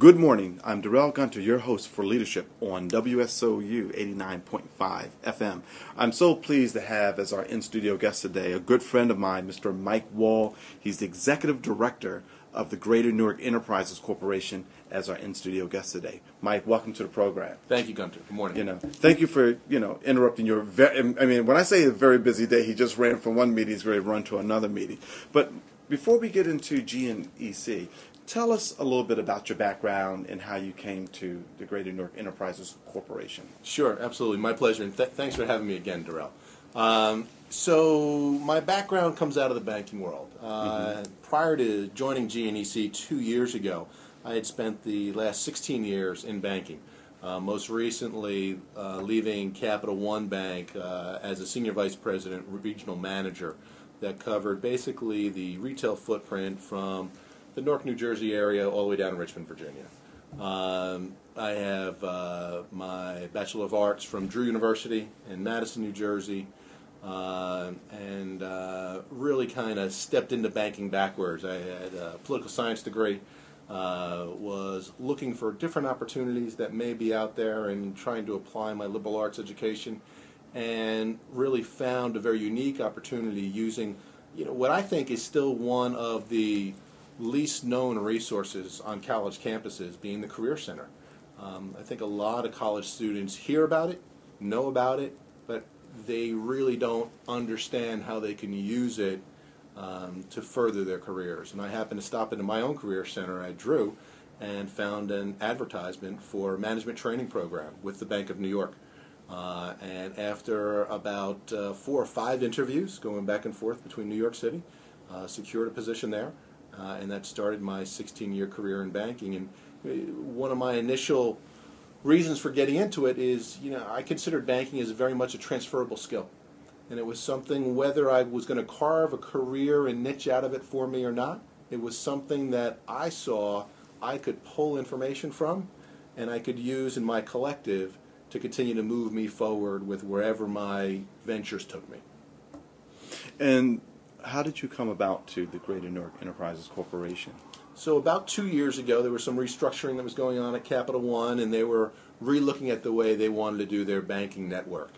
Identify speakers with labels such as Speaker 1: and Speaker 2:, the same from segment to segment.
Speaker 1: Good morning. I'm Darrell Gunter, your host for Leadership on WSOU 89.5 FM. I'm so pleased to have as our in studio guest today a good friend of mine, Mr. Mike Wall. He's the executive director of the Greater Newark Enterprises Corporation as our in studio guest today. Mike, welcome to the program.
Speaker 2: Thank you, Gunter. Good morning.
Speaker 1: You know, thank you for you know interrupting your. Very, I mean, when I say a very busy day, he just ran from one meeting, he's going to run to another meeting. But before we get into GNEC, tell us a little bit about your background and how you came to the Greater Newark Enterprises Corporation.
Speaker 2: Sure, absolutely. My pleasure. And th- thanks for having me again, Darrell. Um, so, my background comes out of the banking world. Uh, mm-hmm. Prior to joining GNEC two years ago, I had spent the last 16 years in banking. Uh, most recently, uh, leaving Capital One Bank uh, as a senior vice president, regional manager, that covered basically the retail footprint from the Newark, New Jersey area all the way down to Richmond, Virginia. Um, I have uh, my Bachelor of Arts from Drew University in Madison, New Jersey, uh, and uh, really kind of stepped into banking backwards. I had a political science degree, uh, was looking for different opportunities that may be out there and trying to apply my liberal arts education, and really found a very unique opportunity using you know, what I think is still one of the least known resources on college campuses being the Career Center. Um, I think a lot of college students hear about it, know about it, but they really don't understand how they can use it um, to further their careers. And I happened to stop into my own Career Center at Drew and found an advertisement for a management training program with the Bank of New York. Uh, and after about uh, four or five interviews going back and forth between New York City, uh, secured a position there uh, and that started my 16-year career in banking. And uh, one of my initial reasons for getting into it is, you know, I considered banking as very much a transferable skill, and it was something whether I was going to carve a career and niche out of it for me or not. It was something that I saw I could pull information from, and I could use in my collective to continue to move me forward with wherever my ventures took me.
Speaker 1: And how did you come about to the Greater Newark Enterprises Corporation?
Speaker 2: So about two years ago, there was some restructuring that was going on at Capital One, and they were relooking at the way they wanted to do their banking network.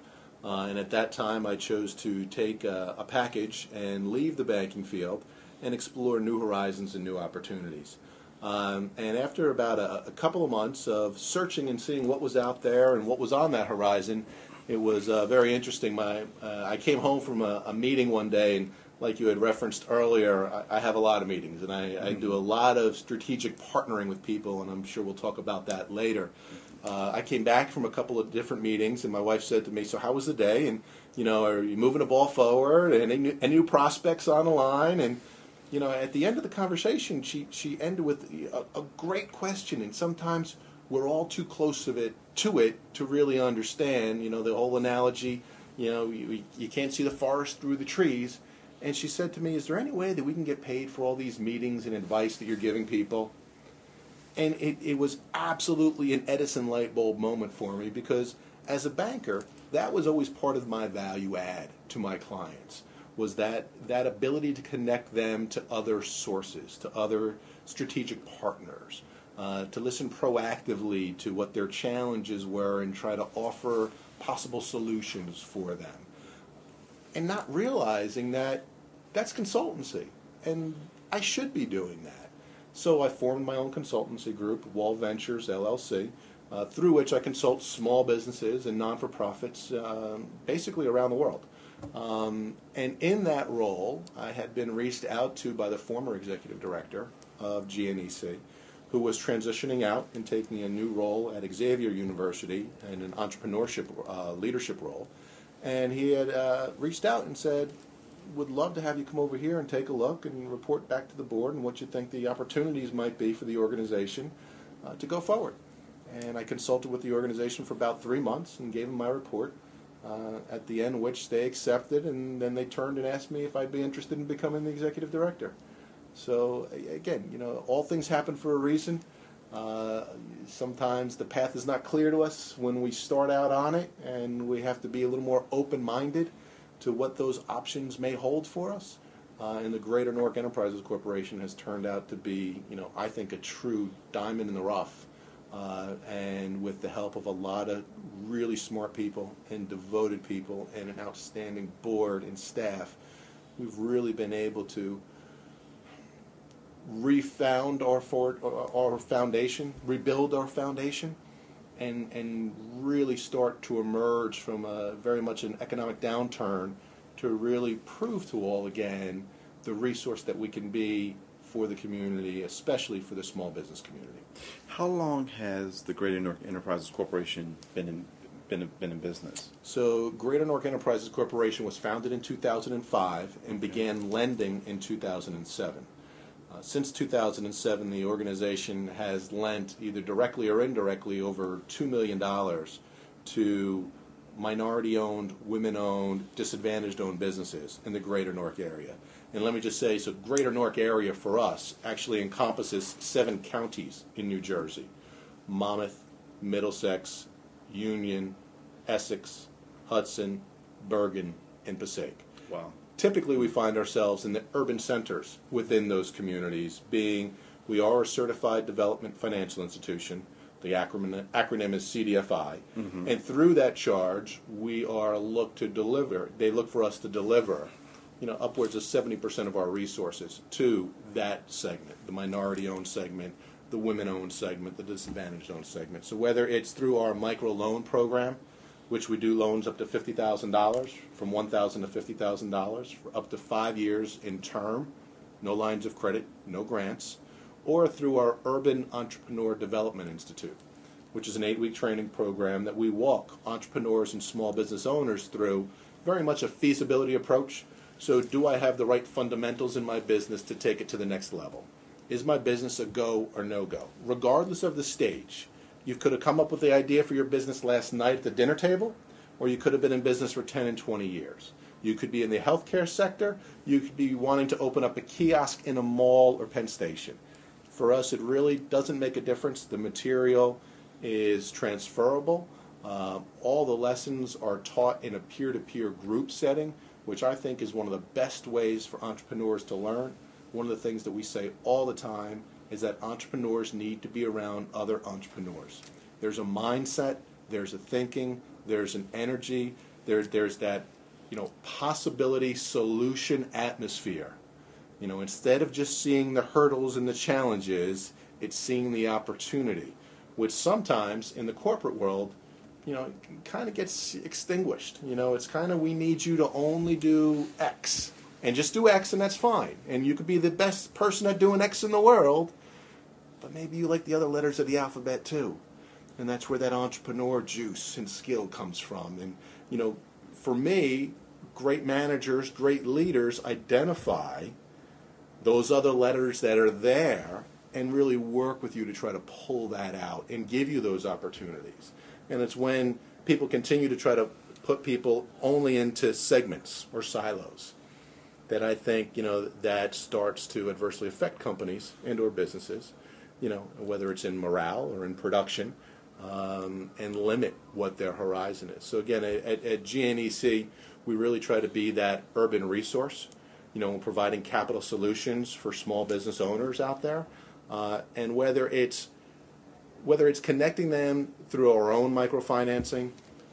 Speaker 2: Uh, and at that time, I chose to take a, a, package and leave the banking field and explore new horizons and new opportunities. Um, and after about a, a, couple of months of searching and seeing what was out there and what was on that horizon, it was uh, very interesting. My, uh, I came home from a, a meeting one day and like you had referenced earlier, I, I have a lot of meetings and I, mm-hmm. I, do a lot of strategic partnering with people, and I'm sure we'll talk about that later. Uh, I came back from a couple of different meetings, and my wife said to me, "So how was the day? And you know, are you moving the ball forward? And any new, any new prospects on the line?" And you know, at the end of the conversation, she she ended with a, a great question, and sometimes we're all too close of it to it to really understand. You know, the whole analogy. You know, you, you can't see the forest through the trees and she said to me, Is there any way that we can get paid for all these meetings and advice that you're giving people? And it, it was absolutely an Edison light bulb moment for me because as a banker, that was always part of my value add to my clients was that that ability to connect them to other sources, to other strategic partners, uh, to listen proactively to what their challenges were and try to offer possible solutions for them. And not realizing that that's consultancy, and I should be doing that. So I formed my own consultancy group, Wall Ventures LLC, uh, through which I consult small businesses and non for profits um, basically around the world. Um, and in that role, I had been reached out to by the former executive director of GNEC, who was transitioning out and taking a new role at Xavier University in an entrepreneurship uh, leadership role. And he had uh, reached out and said, would love to have you come over here and take a look and report back to the board and what you think the opportunities might be for the organization uh, to go forward. And I consulted with the organization for about three months and gave them my report. Uh, at the end, which they accepted, and then they turned and asked me if I'd be interested in becoming the executive director. So again, you know, all things happen for a reason. Uh, sometimes the path is not clear to us when we start out on it, and we have to be a little more open-minded to what those options may hold for us. Uh, and the Greater Newark Enterprises Corporation has turned out to be, you know, I think a true diamond in the rough. Uh, and with the help of a lot of really smart people and devoted people and an outstanding board and staff, we've really been able to refound our, for, our foundation, rebuild our foundation, and, and really start to emerge from a very much an economic downturn to really prove to all again the resource that we can be for the community, especially for the small business community.
Speaker 1: How long has the Greater Newark Enterprises Corporation been in, been, been in business?
Speaker 2: So, Greater Newark Enterprises Corporation was founded in 2005 and began lending in 2007. Uh, since 2007, the organization has lent either directly or indirectly over $2 million to minority owned, women owned, disadvantaged owned businesses in the greater Newark area. And let me just say, so greater Newark area for us actually encompasses seven counties in New Jersey Monmouth, Middlesex, Union, Essex, Hudson, Bergen, and Passaic.
Speaker 1: Wow.
Speaker 2: Typically, we find ourselves in the urban centers within those communities, being we are a certified development financial institution. The acronym, acronym is CDFI. Mm-hmm. And through that charge, we are looked to deliver, they look for us to deliver you know, upwards of 70% of our resources to that segment, the minority-owned segment, the women-owned segment, the disadvantaged-owned segment. So whether it's through our micro loan program, which we do loans up to $50,000, from 1,000 to $50,000 for up to five years in term, no lines of credit, no grants, or through our Urban Entrepreneur Development Institute, which is an eight-week training program that we walk entrepreneurs and small business owners through very much a feasibility approach so, do I have the right fundamentals in my business to take it to the next level? Is my business a go or no go? Regardless of the stage, you could have come up with the idea for your business last night at the dinner table, or you could have been in business for 10 and 20 years. You could be in the healthcare sector, you could be wanting to open up a kiosk in a mall or Penn Station. For us, it really doesn't make a difference. The material is transferable. Uh, all the lessons are taught in a peer to peer group setting which I think is one of the best ways for entrepreneurs to learn. One of the things that we say all the time is that entrepreneurs need to be around other entrepreneurs. There's a mindset, there's a thinking, there's an energy, there, there's that you know possibility solution atmosphere. You know, instead of just seeing the hurdles and the challenges, it's seeing the opportunity, which sometimes in the corporate world you know, kind of gets extinguished. You know, it's kind of we need you to only do X and just do X and that's fine. And you could be the best person at doing X in the world, but maybe you like the other letters of the alphabet too. And that's where that entrepreneur juice and skill comes from. And, you know, for me, great managers, great leaders identify those other letters that are there and really work with you to try to pull that out and give you those opportunities and it's when people continue to try to put people only into segments or silos that I think you know that starts to adversely affect companies and or businesses, you know whether it's in morale or in production, um, and limit what their horizon is. So again, at, at GNEC, we really try to be that urban resource, you know, providing capital solutions for small business owners out there, uh, and whether it's whether it's connecting them through our own microfinancing,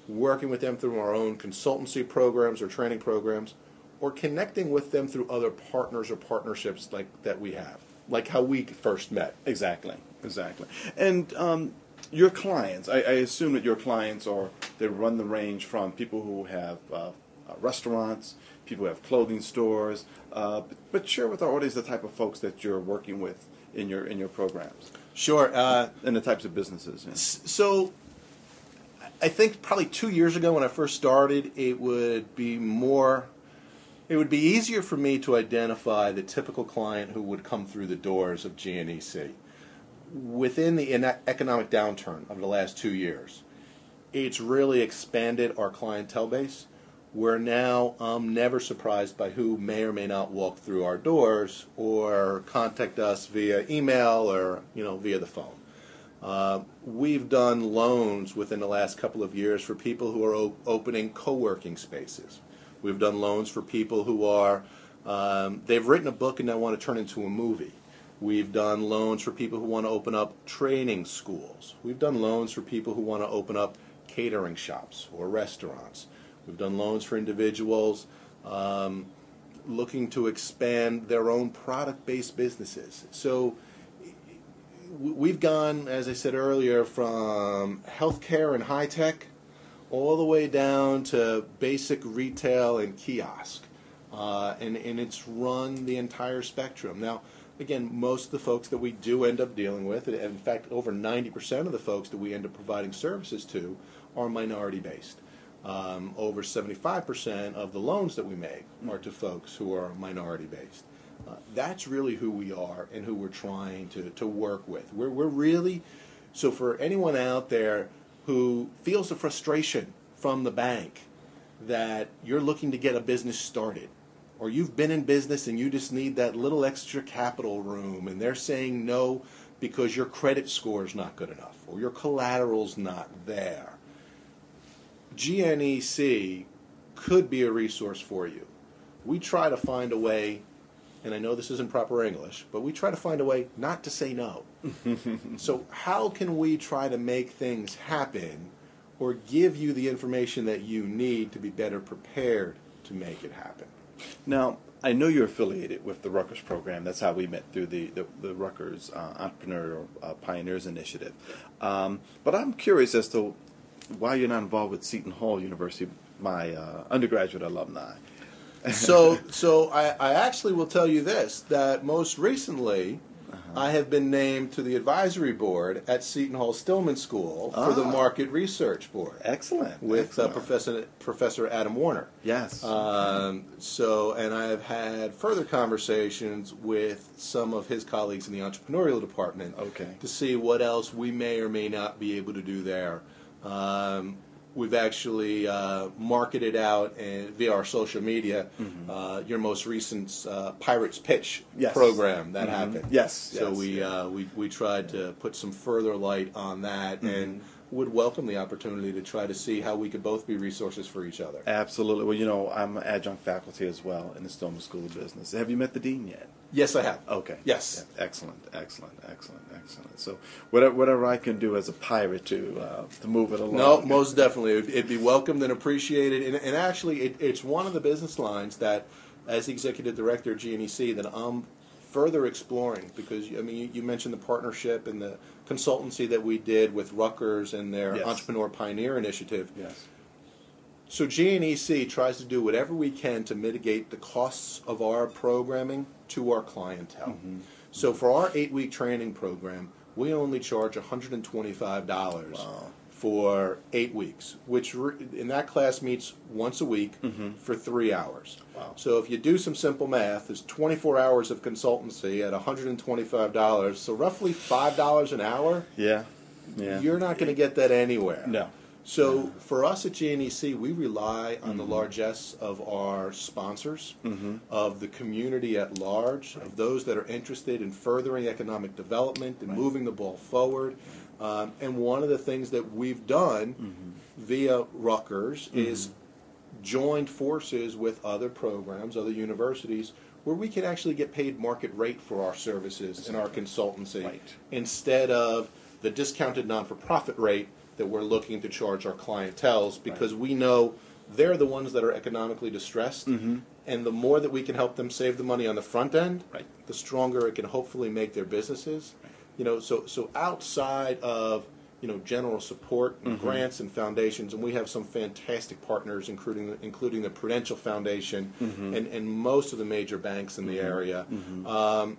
Speaker 2: working with them through our own consultancy programs or training programs, or connecting with them through other partners or partnerships like that we have, like how we first met.
Speaker 1: Exactly, exactly. And um, your clients, I, I, assume that your clients are they run the range from people who have uh, uh, restaurants, people who have clothing stores, uh, but, but share with our audience the type of folks that you're working with in your in your programs.
Speaker 2: Sure. Uh,
Speaker 1: and the types of businesses. Yeah.
Speaker 2: So, I think probably two years ago when I first started, it would be more. It would be easier for me to identify the typical client who would come through the doors of GNEC. Within the economic downturn of the last two years, it's really expanded our clientele base we're now um, never surprised by who may or may not walk through our doors or contact us via email or you know via the phone. Uh, we've done loans within the last couple of years for people who are opening co-working spaces. We've done loans for people who are Um, they've written a book and now want to turn it into a movie. We've done loans for people who want to open up training schools. We've done loans for people who want to open up catering shops or restaurants. We've done loans for individuals um, looking to expand their own product based businesses. So we've gone, as I said earlier, from healthcare and high tech all the way down to basic retail and kiosk. Uh, and, and it's run the entire spectrum. Now, again, most of the folks that we do end up dealing with, in fact, over 90% of the folks that we end up providing services to are minority based. Um, over 75% of the loans that we make are to folks who are minority based. Uh, that's really who we are and who we're trying to, to work with. We're, we're really, so for anyone out there who feels the frustration from the bank that you're looking to get a business started, or you've been in business and you just need that little extra capital room and they're saying no because your credit score is not good enough or your collateral's not there. GNEC could be a resource for you. We try to find a way, and I know this isn't proper English, but we try to find a way not to say no. so, how can we try to make things happen or give you the information that you need to be better prepared to make it happen?
Speaker 1: Now, I know you're affiliated with the Rutgers program. That's how we met through the, the, the Rutgers uh, Entrepreneurial uh, Pioneers Initiative. Um, but I'm curious as to why you're not involved with Seton Hall University, my uh, undergraduate alumni.
Speaker 2: so, so I, I actually will tell you this: that most recently, I have been named to the advisory board at Seton Hall Stillman School for the
Speaker 1: Ah.
Speaker 2: Market Research Board
Speaker 1: Excellent.
Speaker 2: with uh. Professor Professor Adam Warner.
Speaker 1: Yes.
Speaker 2: Um, so, and I have had further conversations with some of his colleagues in the entrepreneurial department
Speaker 1: Okay.
Speaker 2: to see what else we may or may not be able to do there. Um, we've actually uh, marketed out and via our social media uh, your most recent uh, Pirates Pitch
Speaker 1: Mm-hmm. Yes.
Speaker 2: program that
Speaker 1: Mhm.
Speaker 2: happened.
Speaker 1: Yes,
Speaker 2: So
Speaker 1: yes,
Speaker 2: we, uh, we we tried to put some further light on that
Speaker 1: Mm-hmm.
Speaker 2: and would welcome the opportunity to try to see how we could both be resources for each other.
Speaker 1: Absolutely. Well, you know, I'm an adjunct faculty as well in the Stillman School of Business. Have you met the dean yet?
Speaker 2: Yes, I have.
Speaker 1: Okay.
Speaker 2: Yes.
Speaker 1: Yeah, Excellent. Excellent. Excellent. Excellent. So, whatever, whatever I can do as a pirate to uh, to move it along.
Speaker 2: No, most definitely. It'd, it'd be welcomed and appreciated. And, and actually, it, it's one of the business lines that, as executive director at GNEC, that I'm further exploring because I mean, you, you mentioned the partnership and the consultancy that we did with Rutgers and their
Speaker 1: Yes.
Speaker 2: Entrepreneur Pioneer Initiative.
Speaker 1: Yes.
Speaker 2: So GNEC tries to do whatever we can to mitigate the costs of our programming to our clientele. Mm-hmm. So for our eight-week training program, we only charge $125
Speaker 1: Wow.
Speaker 2: For eight weeks, which re- and that class meets once a week mm-hmm. for three hours.
Speaker 1: Wow.
Speaker 2: So if you do some simple math, there's 24 hours of consultancy at $125, so roughly $5 an hour.
Speaker 1: Yeah. Yeah.
Speaker 2: You're not going to get that anywhere.
Speaker 1: No.
Speaker 2: So for us at GNEC, we rely on the mm-hmm. largesse of our sponsors, mm-hmm. of the community at large, of those that are interested in furthering economic development and moving the ball forward. Um, and one of the things that we've done mm-hmm. via Rutgers mm-hmm. is joined forces with other programs, other universities, where we can actually get paid market rate for our services and our consultancy
Speaker 1: Right.
Speaker 2: instead of the discounted non-for-profit rate that we're looking to charge our clientels because we know they're the ones that are economically distressed mm-hmm. and the more that we can help them save the money on the front end
Speaker 1: Right.
Speaker 2: the stronger it can hopefully make their businesses you know so so outside of you know general support and mm-hmm. grants and foundations and we have some fantastic partners including including the Prudential Foundation mm-hmm. and and most of the major banks in the mm-hmm. area. Um,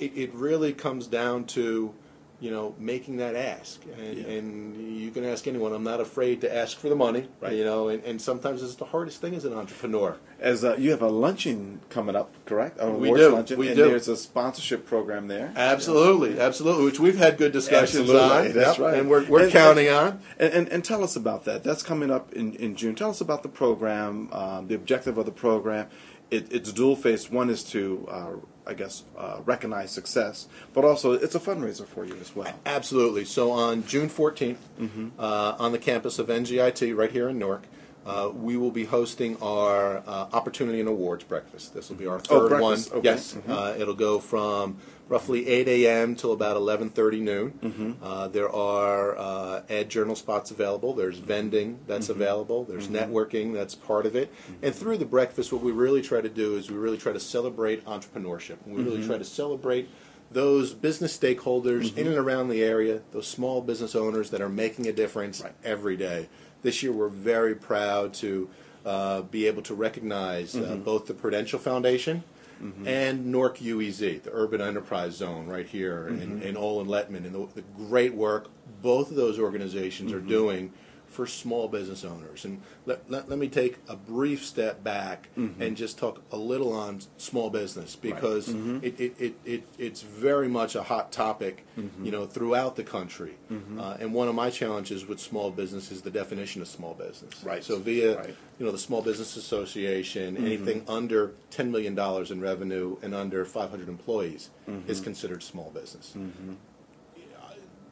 Speaker 2: it, it really comes down to you know making that ask and,
Speaker 1: Yeah.
Speaker 2: and you can ask anyone i'm not afraid to ask for the money
Speaker 1: Right.
Speaker 2: you know and, and sometimes it's the hardest thing as an entrepreneur
Speaker 1: As uh, you have a luncheon coming up, correct? A
Speaker 2: We do,
Speaker 1: Luncheon,
Speaker 2: we
Speaker 1: and
Speaker 2: do.
Speaker 1: there's a sponsorship program there.
Speaker 2: absolutely absolutely which we've had good discussions
Speaker 1: Absolutely,
Speaker 2: on
Speaker 1: that's
Speaker 2: Yep,
Speaker 1: right.
Speaker 2: and we're, we're
Speaker 1: And-
Speaker 2: counting on
Speaker 1: And, and, and tell us about that. That's coming up in, in June. Tell us about the program, um, the objective of the program. It, it's dual faced. One is to, uh, I guess, uh, recognize success, but also it's a fundraiser for you as well.
Speaker 2: Absolutely. So on June 14th,
Speaker 1: Mm-hmm.
Speaker 2: uh, on the campus of NJIT right here in Newark, uh, we will be hosting our uh, Opportunity and Awards breakfast. This will be our
Speaker 1: Oh,
Speaker 2: third one.
Speaker 1: breakfast, okay.
Speaker 2: Yes, uh, it'll go from roughly 8 a.m. till about 11:30 noon. Uh, there are uh, ad journal spots available. There's vending that's available. There's networking that's part of it. And through the breakfast, what we really try to do is we really try to celebrate entrepreneurship. We really try to celebrate those business stakeholders in and around the area, those small business owners that are making a difference
Speaker 1: Right.
Speaker 2: every day. This year, we're very proud to uh, be able to recognize uh, both the Prudential Foundation Mm-hmm. and Newark UEZ, the Urban Enterprise Zone, right here in, mm-hmm. in Olin Letman, and the, the great work both of those organizations are mm-hmm. doing for small business owners. And let, let, let me take a brief step back mm-hmm. and just talk a little on small business because mm-hmm. it, it, it, it, it's very much a hot topic, mm-hmm. you know, throughout the country. Uh, and one of my challenges with small business is the definition of small business.
Speaker 1: Right.
Speaker 2: So via,
Speaker 1: Right.
Speaker 2: you know, the Small Business Association, anything under $10 million in revenue and under 500 employees is considered small business.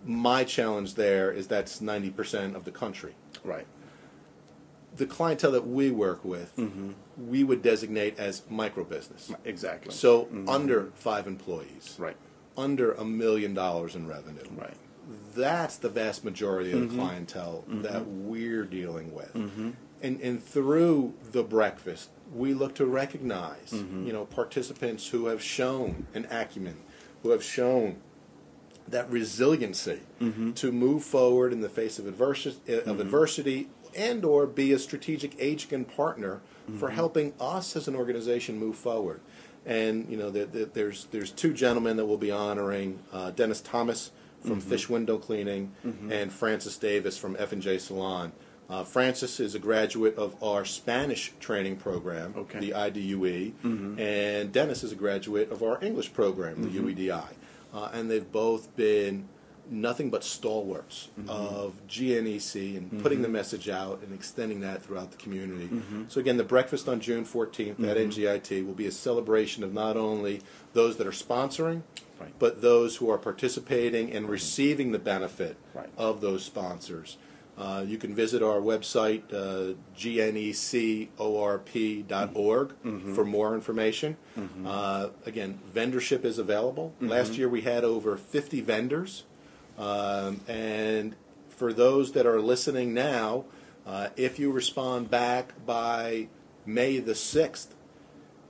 Speaker 2: My challenge there is that's 90% of the country
Speaker 1: Right.
Speaker 2: the clientele that we work with,
Speaker 1: Mm-hmm.
Speaker 2: we would designate as micro business.
Speaker 1: Exactly.
Speaker 2: So under five employees,
Speaker 1: Right.
Speaker 2: under a million dollars in revenue.
Speaker 1: Right.
Speaker 2: That's the vast majority of the
Speaker 1: Mm-hmm.
Speaker 2: clientele that we're dealing with. And, and through the breakfast, we look to recognize,
Speaker 1: Mm-hmm.
Speaker 2: you know, participants who have shown an acumen, who have shown that resiliency
Speaker 1: Mm-hmm.
Speaker 2: to move forward in the face of adversity, of adversity and or be a strategic agent and partner
Speaker 1: Mm-hmm.
Speaker 2: for helping us as an organization move forward. And you know, the, the, there's there's two gentlemen that we'll be honoring: uh, Dennis Thomas from
Speaker 1: Mm-hmm.
Speaker 2: Fish Window Cleaning and Francis Davis from F and J Salon. Uh, Francis is a graduate of our Spanish training program,
Speaker 1: Okay.
Speaker 2: the IDUE, and Dennis is a graduate of our English program, the UEDI. Uh, and they've both been nothing but stalwarts mm-hmm. of GNEC and mm-hmm. putting the message out and extending that throughout the community. Mm-hmm. So again, the breakfast on June 14th at NJIT will be a celebration of not only those that are sponsoring,
Speaker 1: Right.
Speaker 2: but those who are participating and receiving the benefit
Speaker 1: Right.
Speaker 2: of those sponsors. Uh, you can visit our website, uh, gnecorp.org, for more information. Uh, again, vendorship is available. Last year we had over 50 vendors. Um, and for those that are listening now, uh, if you respond back by May the 6th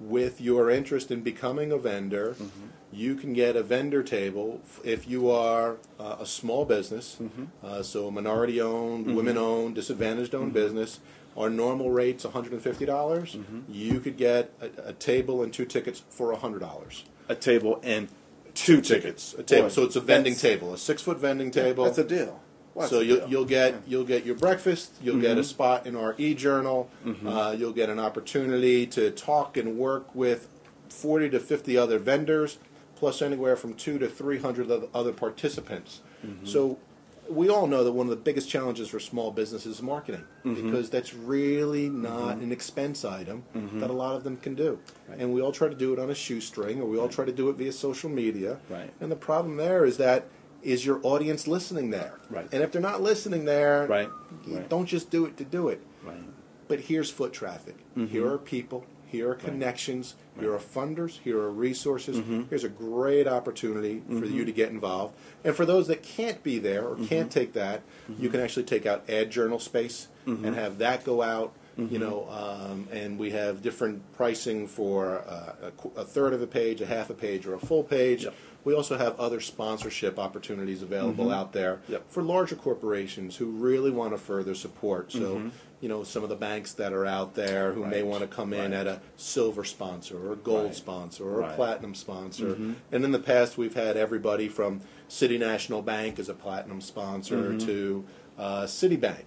Speaker 2: with your interest in becoming a vendor, you can get a vendor table if you are uh, a small business, uh, so a minority owned, women owned, disadvantaged owned business. Our normal rate's $150. dollars You could get a, a table and two tickets for $100
Speaker 1: A table and two tickets.
Speaker 2: a table.
Speaker 1: Boy,
Speaker 2: so it's a vending table, a six foot vending table.
Speaker 1: That's a deal. Well,
Speaker 2: so.
Speaker 1: Mm-hmm.
Speaker 2: you'll get you'll get your breakfast. You'll get a spot in our e journal. Uh, you'll get an opportunity to talk and work with forty to fifty other vendors, plus anywhere from two to three hundred other participants.
Speaker 1: Mm-hmm.
Speaker 2: So. We all know that one of the biggest challenges for small businesses is marketing
Speaker 1: Mm-hmm.
Speaker 2: because that's really not an expense item that a lot of them can do.
Speaker 1: Right.
Speaker 2: And we all try to do it on a shoestring or we all try to do it via social media.
Speaker 1: Right.
Speaker 2: And the problem there is that is your audience listening there?
Speaker 1: Right.
Speaker 2: And if they're not listening there,
Speaker 1: Right. Right.
Speaker 2: don't just do it to do it.
Speaker 1: Right.
Speaker 2: But here's foot traffic. Here are people. Here are connections. Here are funders. Here are resources. Mm-hmm. Here's a great opportunity for you mm-hmm. to get involved. And for those that can't be there or can't mm-hmm. take that, you can actually take out ad journal space and have that go out. Mm-hmm. You know, um, and we have different pricing for uh, a, qu- a third of a page, a half a page, or a full page.
Speaker 1: Yep.
Speaker 2: We also have other sponsorship opportunities available mm-hmm. out there
Speaker 1: Yep.
Speaker 2: for larger corporations who really want to further support. So, mm-hmm. you know, some of the banks that are out there who may want to come in
Speaker 1: Right.
Speaker 2: at a silver sponsor or a gold
Speaker 1: Right.
Speaker 2: sponsor or a platinum sponsor. And in the past, we've had everybody from City National Bank as a platinum sponsor to uh, Citibank.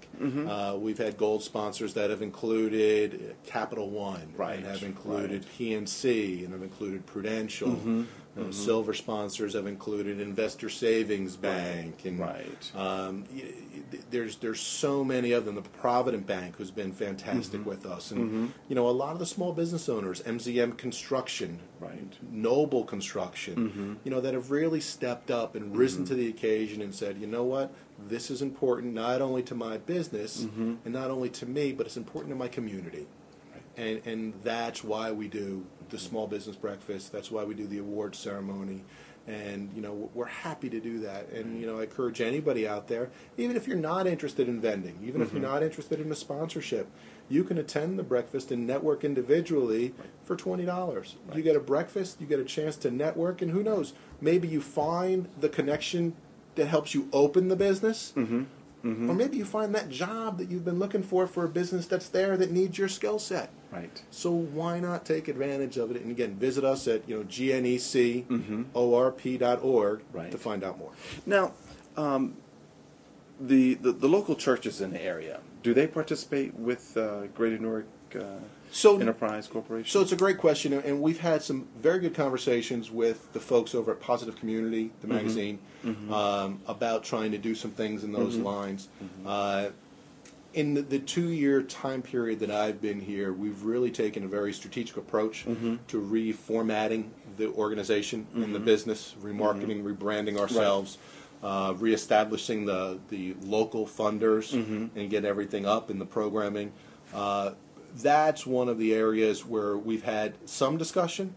Speaker 2: Uh, we've had gold sponsors that have included Capital One
Speaker 1: Right.
Speaker 2: and have included PNC and have included Prudential. Uh, Silver sponsors have included Investor Savings Bank and
Speaker 1: Right.
Speaker 2: um, y- y- there's there's so many of them. The Provident Bank who's been fantastic
Speaker 1: Mm-hmm.
Speaker 2: with us, and you know a lot of the small business owners, MZM Construction,
Speaker 1: Right.
Speaker 2: Noble Construction, you know that have really stepped up and risen to the occasion and said, you know what, this is important not only to my business and not only to me, but it's important to my community, and and that's why we do the small business breakfast. That's why we do the award ceremony. And you know we're happy to do that, and mm-hmm. you know I encourage anybody out there, even if you're not interested in vending, even if you're mm-hmm. not interested in a sponsorship, you can attend the breakfast and network individually for twenty dollars. You get a breakfast, you get a chance to network, and who knows, maybe you find the connection that helps you open the business, mm-hmm. or maybe you find that job that you've been looking for for a business that's there that needs your skill set.
Speaker 1: Right.
Speaker 2: So why not take advantage of it? And again, visit us at you know gnecorp.org
Speaker 1: Right.
Speaker 2: to find out more.
Speaker 1: Now, um, the, the the local churches in the area do they participate with uh, Greater Newark uh,
Speaker 2: So-
Speaker 1: Enterprise Corporation?
Speaker 2: So it's a great question, and we've had some very good conversations with the folks over at Positive Community, the magazine, Um, about trying to do some things in those lines. Uh, in the, the two-year time period that I've been here, we've really taken a very strategic approach to reformatting the organization and the business, remarketing, rebranding ourselves, uh, reestablishing the the local funders, and get everything up in the programming. Uh, that's one of the areas where we've had some discussion,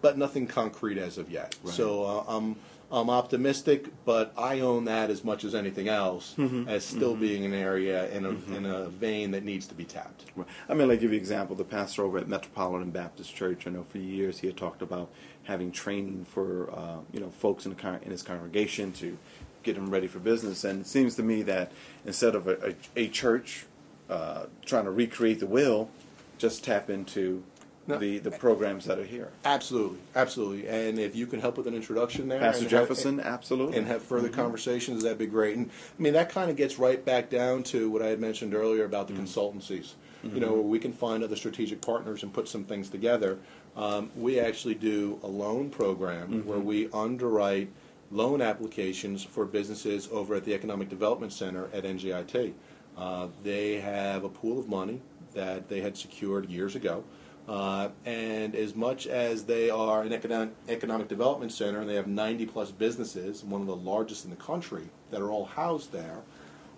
Speaker 2: but nothing concrete as of yet. So uh, I'm I'm optimistic, but I own that as much as anything else as still being an area in a in a vein that needs to be tapped.
Speaker 1: Right. I mean, like give you an example. The pastor over at Metropolitan Baptist Church, I know for years he had talked about having training for uh, you know folks in the con- in his congregation to get them ready for business. And it seems to me that instead of a, a, a church uh, trying to recreate the wheel, just tap into
Speaker 2: No.
Speaker 1: the the programs that are here.
Speaker 2: Absolutely, absolutely. And if you can help with an introduction there,
Speaker 1: Pastor
Speaker 2: and have-
Speaker 1: Jefferson, absolutely,
Speaker 2: and have further conversations, that'd be great. And I mean, that kind of gets right back down to what I had mentioned earlier about the consultancies. You know, where we can find other strategic partners and put some things together. Um, we actually do a loan program where we underwrite loan applications for businesses over at the Economic Development Center at NJIT. Uh, they have a pool of money that they had secured years ago. Uh, and as much as they are an economic, economic development center and they have 90 plus businesses, one of the largest in the country, that are all housed there,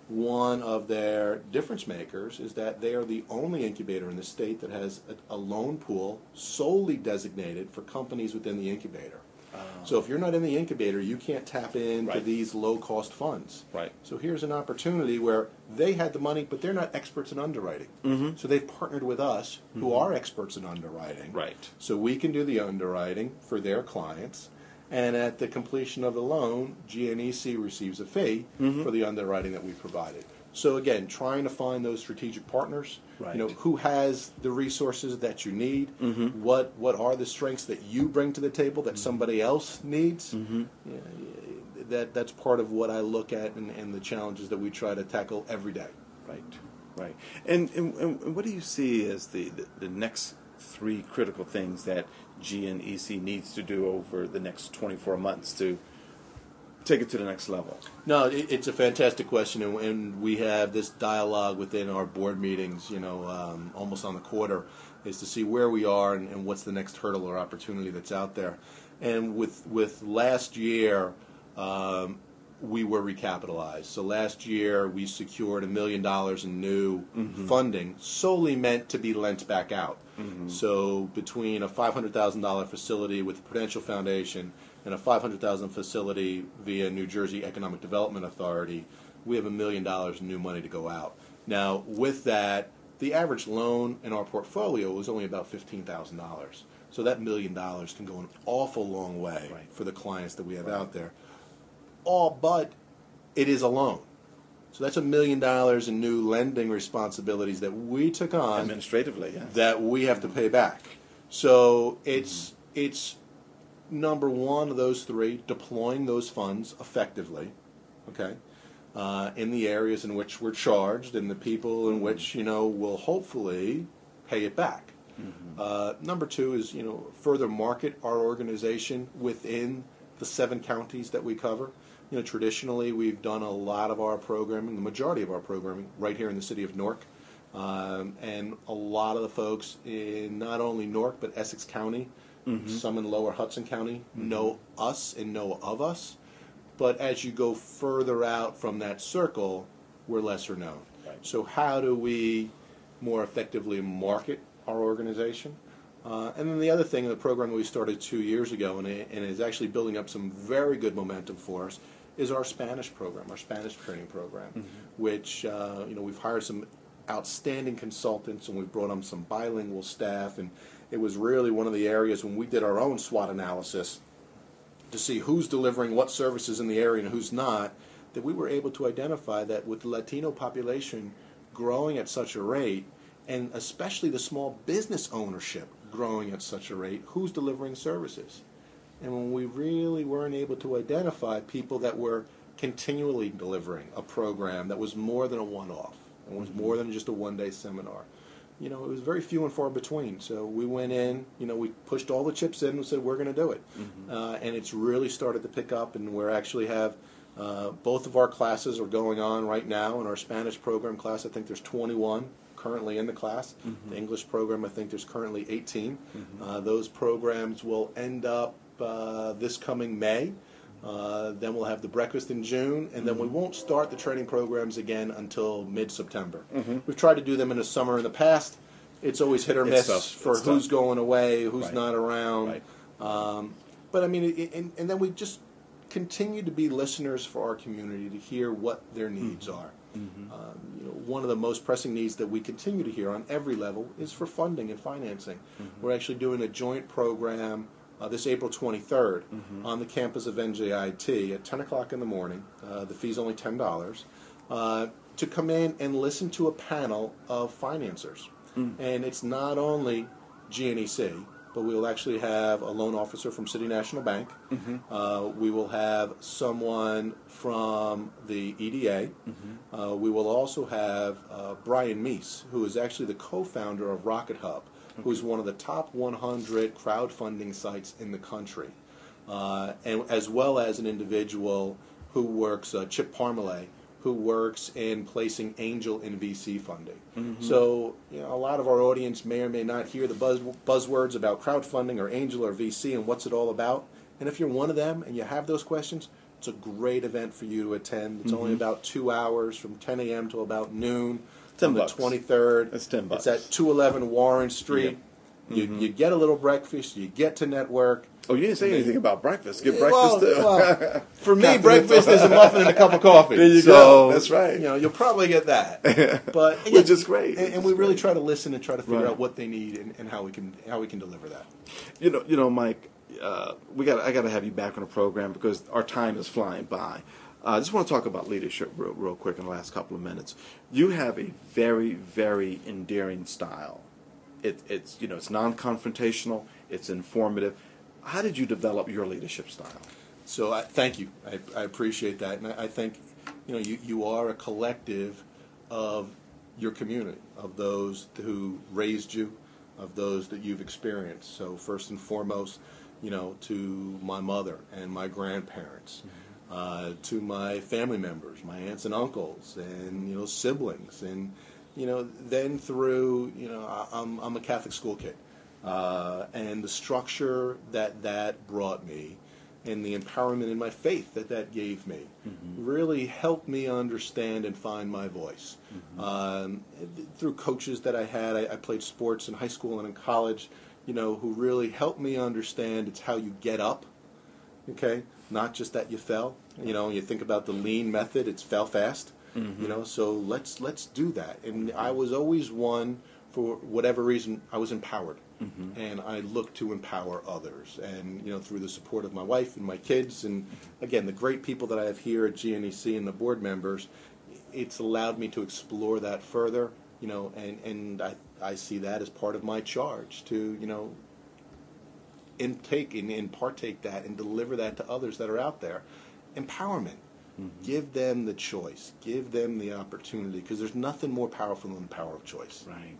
Speaker 2: one of their difference makers is that they are the only incubator in the state that has a, a loan pool solely designated for companies within the incubator. So if you're not in the incubator, you can't tap into
Speaker 1: Right.
Speaker 2: these low cost funds.
Speaker 1: Right.
Speaker 2: So here's an opportunity where they had the money, but they're not experts in underwriting.
Speaker 1: Mm-hmm.
Speaker 2: So they've partnered with us, who are experts in underwriting.
Speaker 1: Right.
Speaker 2: So we can do the underwriting for their clients. And at the completion of the loan, GNEC receives a fee
Speaker 1: Mm-hmm.
Speaker 2: for the underwriting that we provided. So again, trying to find those strategic partners.
Speaker 1: Right.
Speaker 2: You know, who has the resources that you need?
Speaker 1: Mm-hmm.
Speaker 2: What what are the strengths that you bring to the table that somebody else needs?
Speaker 1: Mm-hmm.
Speaker 2: Yeah, that that's part of what I look at and, and the challenges that we try to tackle every day.
Speaker 1: Right, right. And, and, and what do you see as the, the, the next three critical things that GNEC needs to do over the next 24 months to take it to the next level?
Speaker 2: No, it, it's a fantastic question, and, and we have this dialogue within our board meetings. You know, um, almost on the quarter, is to see where we are and, and what's the next hurdle or opportunity that's out there. And with with last year, um, we were recapitalized. So last year we secured a million dollars in new funding, solely meant to be lent back out. So between a five hundred thousand dollar facility with the Prudential Foundation and a five hundred thousand facility via New Jersey Economic Development Authority, we have a million dollars in new money to go out. Now with that, the average loan in our portfolio is only about fifteen thousand dollars. So that million dollars can go an awful long way
Speaker 1: Right.
Speaker 2: for the clients that we have out there all but it is a loan. So that's a million dollars in new lending responsibilities that we took on
Speaker 1: Administratively,
Speaker 2: that we have to pay back. So it's mm-hmm. it's number one of those three, deploying those funds effectively, okay, uh, in the areas in which we're charged and the people in which you know will hopefully pay it back. Uh, number two is you know further market our organization within the seven counties that we cover. You know, traditionally we've done a lot of our programming, the majority of our programming, right here in the city of Newark, um, and a lot of the folks in not only Newark but Essex County, some in Lower Hudson County, know us and know of us. But as you go further out from that circle, we're lesser known.
Speaker 1: Right.
Speaker 2: So how do we more effectively market our organization? Uh, and then the other thing, the program that we started two years ago, and, it, and is actually building up some very good momentum for us, is our Spanish program, our Spanish training program, which uh, you know we've hired some outstanding consultants and we've brought on some bilingual staff, and it was really one of the areas when we did our own SWOT analysis to see who's delivering what services in the area and who's not, that we were able to identify that with the Latino population growing at such a rate, and especially the small business ownership growing at such a rate, who's delivering services? And when we really weren't able to identify people that were continually delivering a program that was more than a one off and was more than just a one day seminar, you know, it was very few and far between. So we went in, you know, we pushed all the chips in and said, we're going to do it. Uh, and it's really started to pick up, and we actually have uh, both of our classes are going on right now. In our Spanish program class, I think there's 21 currently in the class. The English program, I think there's currently 18. Uh, those programs will end up uh, this coming May. Uh, then we'll have the breakfast in June, and then we won't start the training programs again until mid-September. We've tried to do them in the summer in the past. It's always hit or miss for
Speaker 1: It's
Speaker 2: who's
Speaker 1: tough.
Speaker 2: going away, who's
Speaker 1: Right.
Speaker 2: not around.
Speaker 1: Right.
Speaker 2: Um, but I mean, it, and, and then we just continue to be listeners for our community to hear what their needs
Speaker 1: Mm-hmm.
Speaker 2: are. Um, you know, one of the most pressing needs that we continue to hear on every level is for funding and financing.
Speaker 1: Mm-hmm.
Speaker 2: We're actually doing a joint program uh, this April 23rd
Speaker 1: Mm-hmm.
Speaker 2: on the campus of NJIT at 10 o'clock in the morning. Uh, the fee's only $10 uh, to come in and listen to a panel of financiers.
Speaker 1: Mm.
Speaker 2: And it's not only GNEC, but we will actually have a loan officer from City National Bank. Uh, we will have someone from the EDA. Uh, we will also have uh, Brian Meece, who is actually the co-founder of RocketHub, who is one of the top 100 crowdfunding sites in the country, uh, and as well as an individual who works, uh, Chip Parmalee, who works in placing angel and VC funding. So, you know, a lot of our audience may or may not hear the buzz, buzzwords about crowdfunding or angel or VC and what's it all about. And if you're one of them and you have those questions, it's a great event for you to attend. It's only about two hours from 10 a.m. till about noon.
Speaker 1: 10
Speaker 2: the
Speaker 1: bucks.
Speaker 2: 23rd.
Speaker 1: That's 10 bucks.
Speaker 2: It's at 211 Warren Street. You, you get a little breakfast. You get to network.
Speaker 1: Oh, you didn't say anything about breakfast. Get breakfast too.
Speaker 2: well, for me, breakfast is a muffin and a cup of coffee.
Speaker 1: There you
Speaker 2: So,
Speaker 1: go. That's right.
Speaker 2: You know, you'll probably get that. But
Speaker 1: Which is great.
Speaker 2: And, and we really
Speaker 1: great.
Speaker 2: try to listen and try to figure
Speaker 1: Right.
Speaker 2: out what they need and, and how we can how we can deliver that.
Speaker 1: You know, you know, Mike. Uh, we got. I got to have you back on the program because our time is flying by. Uh, I just want to talk about leadership real, real quick in the last couple of minutes. You have a very, very endearing style. It, it's you know, it's non-confrontational. It's informative. How did you develop your leadership style?
Speaker 2: So I, thank you. I, I appreciate that, and I, I think you know you, you are a collective of your community, of those who raised you, of those that you've experienced. So first and foremost, you know, to my mother and my grandparents, uh, to my family members, my aunts and uncles, and you know siblings, and you know then through you know I, I'm I'm a Catholic school kid, uh, and the structure that that brought me and the empowerment in my faith that that gave me really helped me understand and find my voice. Um, through coaches that I had, I, I played sports in high school and in college, you know, who really helped me understand it's how you get up, okay, not just that you fell. You know, you think about the lean method; it's fell fast. You know, so let's let's do that. And I was always one for whatever reason I was empowered, and I look to empower others. And you know, through the support of my wife and my kids, and again the great people that I have here at GNEC and the board members, it's allowed me to explore that further. You know, and and I I see that as part of my charge to you know intake and, and partake that and deliver that to others that are out there. Empowerment. Give them the choice. Give them the opportunity because there's nothing more powerful than the power of choice.
Speaker 1: Right.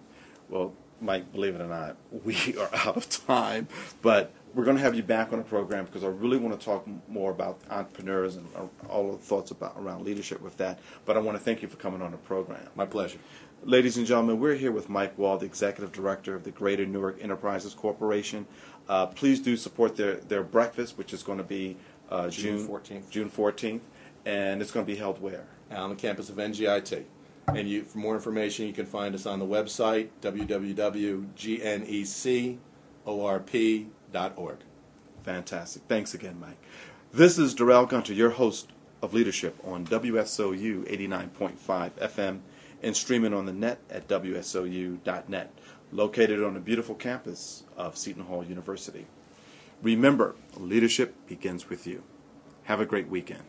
Speaker 1: Well, Mike, believe it or not, we are out of time, but we're going to have you back on the program because I really want to talk more about entrepreneurs and all the thoughts about around leadership with that. But I want to thank you for coming on the program.
Speaker 2: My pleasure.
Speaker 1: Ladies and gentlemen, we're here with Mike Wall, the Executive Director of the Greater Newark Enterprises Corporation. Uh, please do support their, their breakfast, which is going to be uh,
Speaker 2: June
Speaker 1: June
Speaker 2: 14th.
Speaker 1: June 14th, and it's going to be held where?
Speaker 2: on the campus of NJIT. And you, for more information, you can find us on the website www.gnecorp.org.
Speaker 1: Fantastic. Thanks again, Mike. This is Darrell Gunter, your host of Leadership on WSOU 89.5 FM and streaming on the net at WSOU.net, located on the beautiful campus of Seton Hall University. Remember, leadership begins with you. Have a great weekend.